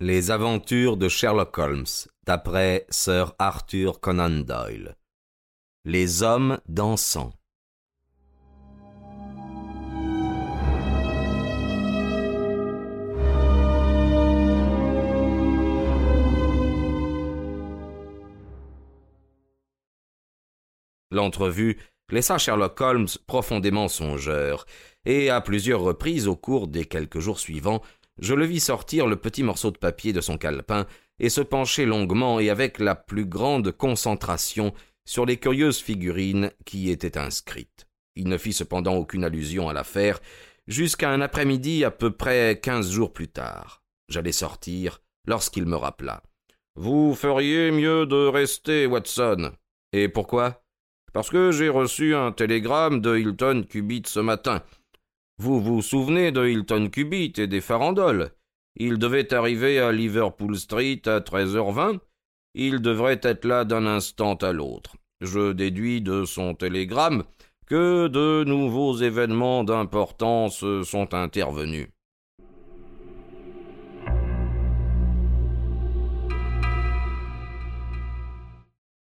Les aventures de Sherlock Holmes, d'après Sir Arthur Conan Doyle. Les hommes dansants. L'entrevue laissa Sherlock Holmes profondément songeur, et à plusieurs reprises au cours des quelques jours suivants, je le vis sortir le petit morceau de papier de son calepin et se pencher longuement et avec la plus grande concentration sur les curieuses figurines qui y étaient inscrites. Il ne fit cependant aucune allusion à l'affaire jusqu'à un après-midi à peu près quinze jours plus tard. J'allais sortir lorsqu'il me rappela. Vous feriez mieux de rester, Watson. Et pourquoi? Parce que j'ai reçu un télégramme de Hilton Cubitt ce matin. Vous vous souvenez de Hilton Cubitt et des farandoles? Il devait arriver à Liverpool Street à 13h20. Il devrait être là d'un instant à l'autre. Je déduis de son télégramme que de nouveaux événements d'importance sont intervenus.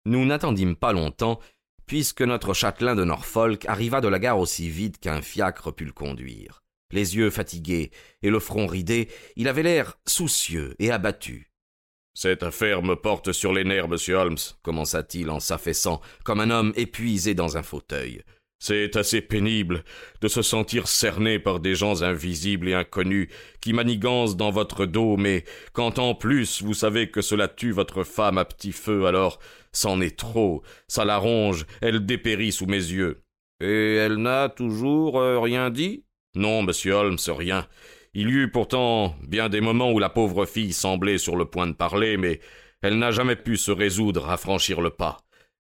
Nous n'attendîmes pas longtemps puisque notre châtelain de Norfolk arriva de la gare aussi vite qu'un fiacre put le conduire. Les yeux fatigués et le front ridé, il avait l'air soucieux et abattu. Cette affaire me porte sur les nerfs, monsieur Holmes, commença-t-il en s'affaissant comme un homme épuisé dans un fauteuil. C'est assez pénible de se sentir cerné par des gens invisibles et inconnus qui manigancent dans votre dos, mais quand en plus vous savez que cela tue votre femme à petit feu, alors c'en est trop, ça la ronge, elle dépérit sous mes yeux. Et elle n'a toujours euh, rien dit? Non, monsieur Holmes, rien. Il y eut pourtant bien des moments où la pauvre fille semblait sur le point de parler, mais elle n'a jamais pu se résoudre à franchir le pas.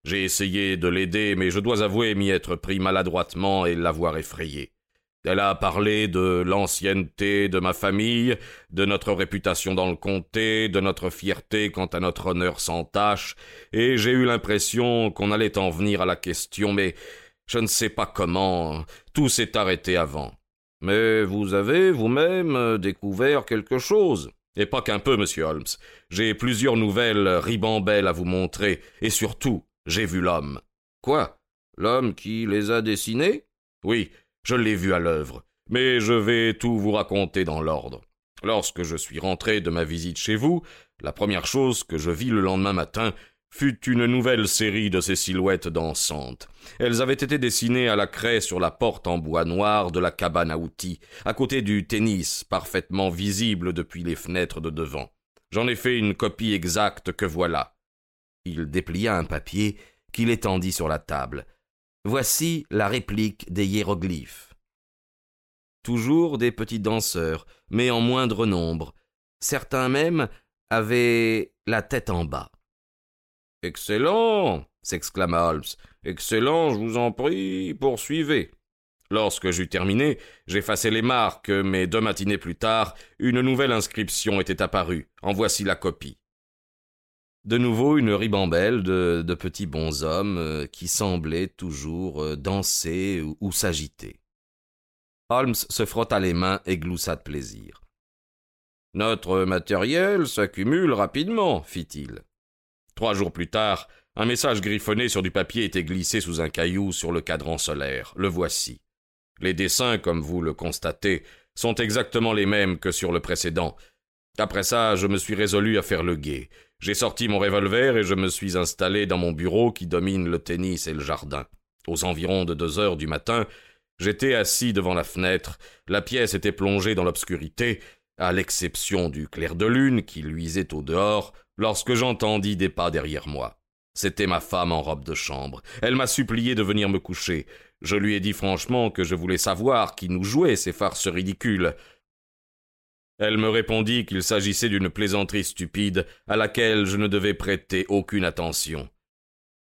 J'ai essayé de l'aider, mais je dois avouer m'y être pris maladroitement et l'avoir effrayée. Elle a parlé de l'ancienneté de ma famille, de notre réputation dans le comté, de notre fierté quant à notre honneur sans tache, et j'ai eu l'impression qu'on allait en venir à la question, mais je ne sais pas comment, tout s'est arrêté avant. Mais vous avez vous-même découvert quelque chose. Et pas qu'un peu, monsieur Holmes. J'ai plusieurs nouvelles ribambelles à vous montrer, et surtout, j'ai vu l'homme. Quoi? L'homme qui les a dessinés? Oui, je l'ai vu à l'œuvre. Mais je vais tout vous raconter dans l'ordre. Lorsque je suis rentré de ma visite chez vous, la première chose que je vis le lendemain matin fut une nouvelle série de ces silhouettes dansantes. Elles avaient été dessinées à la craie sur la porte en bois noir de la cabane à outils, à côté du tennis, parfaitement visible depuis les fenêtres de devant. J'en ai fait une copie exacte que voilà. Il déplia un papier qu'il étendit sur la table. Voici la réplique des hiéroglyphes. Toujours des petits danseurs, mais en moindre nombre. Certains même avaient la tête en bas. Excellent s'exclama Holmes. Excellent, je vous en prie, poursuivez. Lorsque j'eus terminé, j'effaçai les marques, mais deux matinées plus tard, une nouvelle inscription était apparue. En voici la copie. De nouveau une ribambelle de, petits bonshommes euh, qui semblaient toujours euh, danser ou, ou s'agiter. Holmes se frotta les mains et gloussa de plaisir. Notre matériel s'accumule rapidement, fit-il. Trois jours plus tard, un message griffonné sur du papier était glissé sous un caillou sur le cadran solaire. Le voici. Les dessins, comme vous le constatez, sont exactement les mêmes que sur le précédent. Après ça, je me suis résolu à faire le guet. J'ai sorti mon revolver et je me suis installé dans mon bureau qui domine le tennis et le jardin. Aux environs de deux heures du matin, j'étais assis devant la fenêtre, la pièce était plongée dans l'obscurité, à l'exception du clair de lune qui luisait au dehors, lorsque j'entendis des pas derrière moi. C'était ma femme en robe de chambre. Elle m'a supplié de venir me coucher. Je lui ai dit franchement que je voulais savoir qui nous jouait ces farces ridicules. Elle me répondit qu'il s'agissait d'une plaisanterie stupide à laquelle je ne devais prêter aucune attention.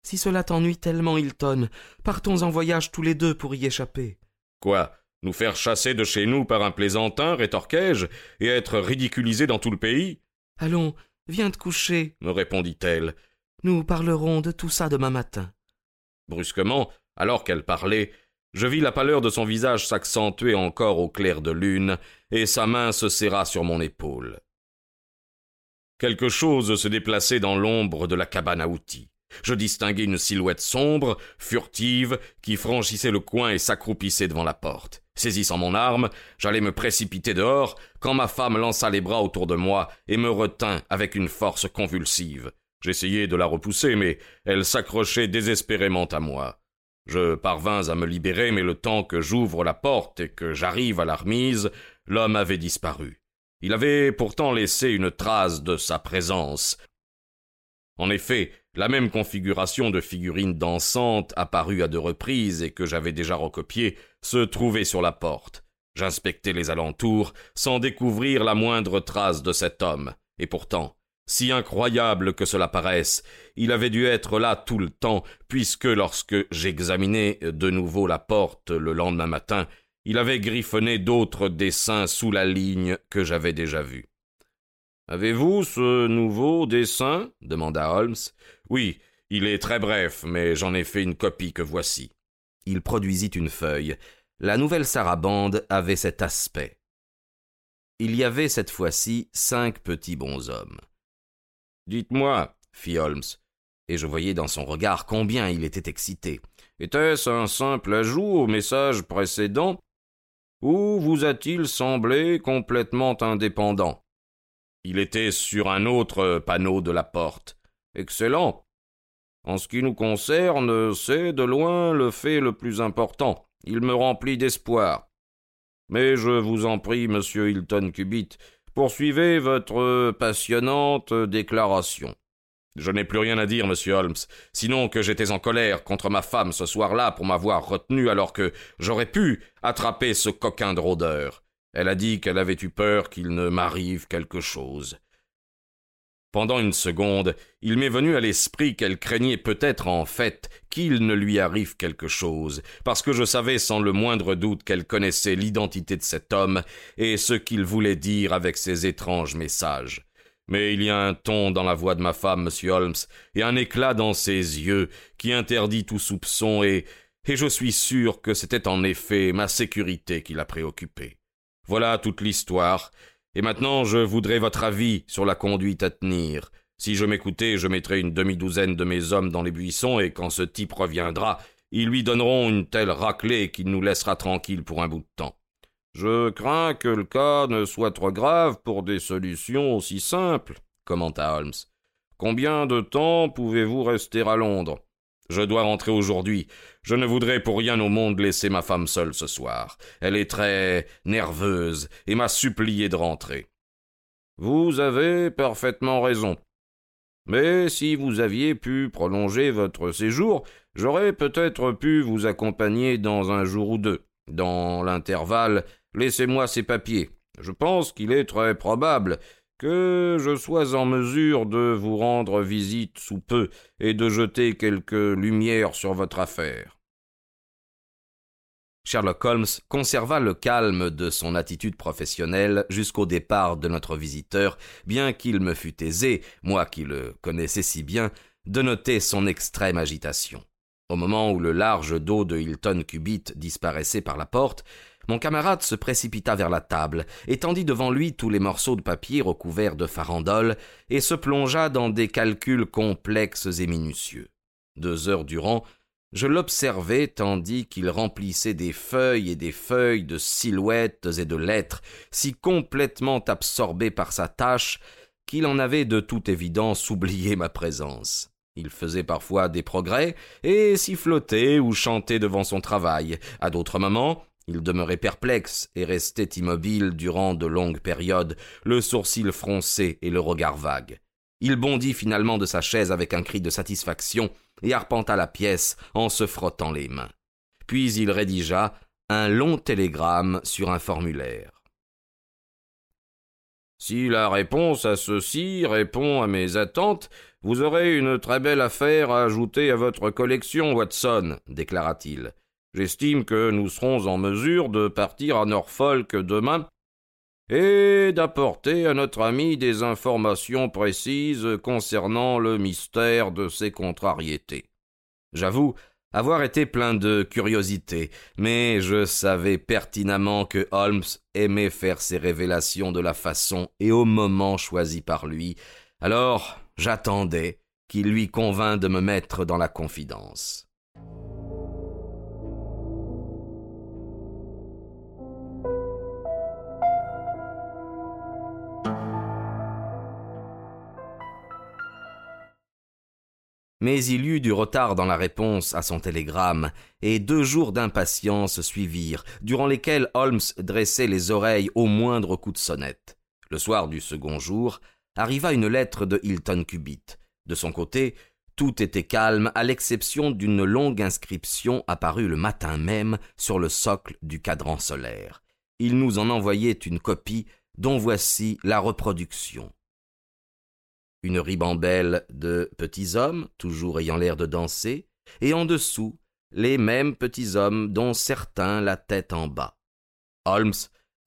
Si cela t'ennuie tellement, Hilton, partons en voyage tous les deux pour y échapper. Quoi Nous faire chasser de chez nous par un plaisantin, rétorquai-je, et être ridiculisés dans tout le pays? Allons, viens te coucher, me répondit-elle. Nous parlerons de tout ça demain matin. Brusquement, alors qu'elle parlait, je vis la pâleur de son visage s'accentuer encore au clair de lune, et sa main se serra sur mon épaule. Quelque chose se déplaçait dans l'ombre de la cabane à outils. Je distinguai une silhouette sombre, furtive, qui franchissait le coin et s'accroupissait devant la porte. Saisissant mon arme, j'allais me précipiter dehors, quand ma femme lança les bras autour de moi et me retint avec une force convulsive. J'essayai de la repousser, mais elle s'accrochait désespérément à moi. Je parvins à me libérer, mais le temps que j'ouvre la porte et que j'arrive à la remise, l'homme avait disparu. Il avait pourtant laissé une trace de sa présence. En effet, la même configuration de figurine dansante apparue à deux reprises et que j'avais déjà recopiée se trouvait sur la porte. J'inspectai les alentours sans découvrir la moindre trace de cet homme, et pourtant, si incroyable que cela paraisse, il avait dû être là tout le temps, puisque lorsque j'examinai de nouveau la porte le lendemain matin, il avait griffonné d'autres dessins sous la ligne que j'avais déjà vue. Avez-vous ce nouveau dessin? demanda Holmes. Oui, il est très bref, mais j'en ai fait une copie que voici. Il produisit une feuille. La nouvelle sarabande avait cet aspect. Il y avait cette fois-ci cinq petits bonshommes. Dites-moi, fit Holmes, et je voyais dans son regard combien il était excité. Était-ce un simple ajout au message précédent, ou vous a-t-il semblé complètement indépendant? Il était sur un autre panneau de la porte. Excellent. En ce qui nous concerne, c'est de loin le fait le plus important. Il me remplit d'espoir. Mais je vous en prie, monsieur Hilton Cubitt, poursuivez votre passionnante déclaration. Je n'ai plus rien à dire, monsieur Holmes, sinon que j'étais en colère contre ma femme ce soir-là pour m'avoir retenu alors que j'aurais pu attraper ce coquin de rôdeur. Elle a dit qu'elle avait eu peur qu'il ne m'arrive quelque chose. Pendant une seconde, il m'est venu à l'esprit qu'elle craignait peut-être en fait qu'il ne lui arrive quelque chose, parce que je savais sans le moindre doute qu'elle connaissait l'identité de cet homme et ce qu'il voulait dire avec ses étranges messages. Mais il y a un ton dans la voix de ma femme, monsieur Holmes, et un éclat dans ses yeux qui interdit tout soupçon et, et je suis sûr que c'était en effet ma sécurité qui l'a préoccupé. Voilà toute l'histoire, et maintenant je voudrais votre avis sur la conduite à tenir. Si je m'écoutais, je mettrais une demi-douzaine de mes hommes dans les buissons, et quand ce type reviendra, ils lui donneront une telle raclée qu'il nous laissera tranquilles pour un bout de temps. Je crains que le cas ne soit trop grave pour des solutions aussi simples, commenta Holmes. Combien de temps pouvez-vous rester à Londres? Je dois rentrer aujourd'hui. Je ne voudrais pour rien au monde laisser ma femme seule ce soir. Elle est très nerveuse et m'a supplié de rentrer. Vous avez parfaitement raison. Mais si vous aviez pu prolonger votre séjour, j'aurais peut-être pu vous accompagner dans un jour ou deux. Dans l'intervalle, Laissez-moi ces papiers. Je pense qu'il est très probable que je sois en mesure de vous rendre visite sous peu et de jeter quelques lumières sur votre affaire. Sherlock Holmes conserva le calme de son attitude professionnelle jusqu'au départ de notre visiteur, bien qu'il me fût aisé, moi qui le connaissais si bien, de noter son extrême agitation. Au moment où le large dos de Hilton Cubitt disparaissait par la porte, mon camarade se précipita vers la table, étendit devant lui tous les morceaux de papier recouverts de farandole, et se plongea dans des calculs complexes et minutieux. Deux heures durant, je l'observai tandis qu'il remplissait des feuilles et des feuilles de silhouettes et de lettres, si complètement absorbé par sa tâche qu'il en avait de toute évidence oublié ma présence. Il faisait parfois des progrès et sifflotait ou chantait devant son travail. À d'autres moments, il demeurait perplexe et restait immobile durant de longues périodes, le sourcil froncé et le regard vague. Il bondit finalement de sa chaise avec un cri de satisfaction et arpenta la pièce en se frottant les mains. Puis il rédigea un long télégramme sur un formulaire. Si la réponse à ceci répond à mes attentes, vous aurez une très belle affaire à ajouter à votre collection, Watson, déclara-t-il. J'estime que nous serons en mesure de partir à Norfolk demain et d'apporter à notre ami des informations précises concernant le mystère de ces contrariétés. J'avoue avoir été plein de curiosité, mais je savais pertinemment que Holmes aimait faire ses révélations de la façon et au moment choisi par lui, Alors j'attendais qu'il lui convînt de me mettre dans la confidence. Mais il y eut du retard dans la réponse à son télégramme, et deux jours d'impatience suivirent, durant lesquels Holmes dressait les oreilles au moindre coup de sonnette. Le soir du second jour, arriva une lettre de Hilton Cubitt. De son côté, tout était calme, à l'exception d'une longue inscription apparue le matin même sur le socle du cadran solaire. Il nous en envoyait une copie, dont voici la reproduction une ribambelle de petits hommes, toujours ayant l'air de danser, et en dessous, les mêmes petits hommes dont certains la tête en bas. Holmes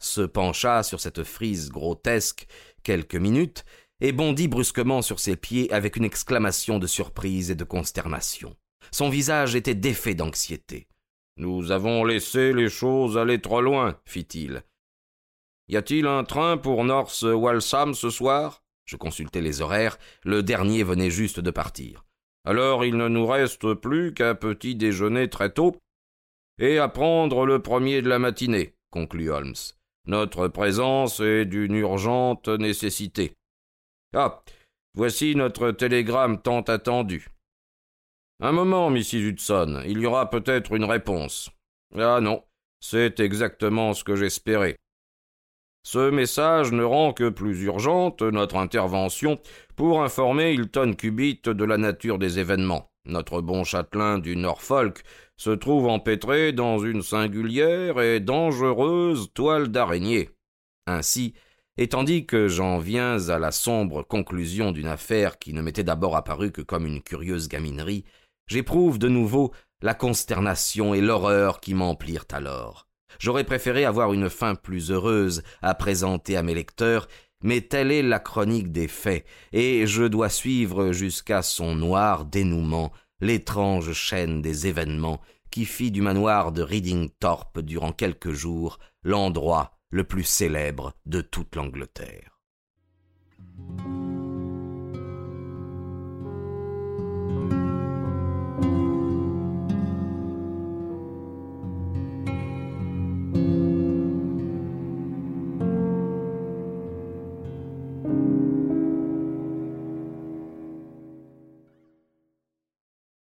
se pencha sur cette frise grotesque quelques minutes, et bondit brusquement sur ses pieds avec une exclamation de surprise et de consternation. Son visage était défait d'anxiété. Nous avons laissé les choses aller trop loin, fit-il. Y a-t-il un train pour North Walsham ce soir? Je consultai les horaires, le dernier venait juste de partir. Alors il ne nous reste plus qu'un petit déjeuner très tôt et à prendre le premier de la matinée, conclut Holmes. Notre présence est d'une urgente nécessité. Ah. Voici notre télégramme tant attendu. Un moment, Mrs. Hudson, il y aura peut-être une réponse. Ah non, c'est exactement ce que j'espérais. Ce message ne rend que plus urgente notre intervention pour informer Hilton Cubitt de la nature des événements. Notre bon châtelain du Norfolk se trouve empêtré dans une singulière et dangereuse toile d'araignée. Ainsi, et tandis que j'en viens à la sombre conclusion d'une affaire qui ne m'était d'abord apparue que comme une curieuse gaminerie, j'éprouve de nouveau la consternation et l'horreur qui m'emplirent alors. J'aurais préféré avoir une fin plus heureuse à présenter à mes lecteurs, mais telle est la chronique des faits, et je dois suivre jusqu'à son noir dénouement l'étrange chaîne des événements qui fit du manoir de Reading Thorpe durant quelques jours l'endroit le plus célèbre de toute l'Angleterre.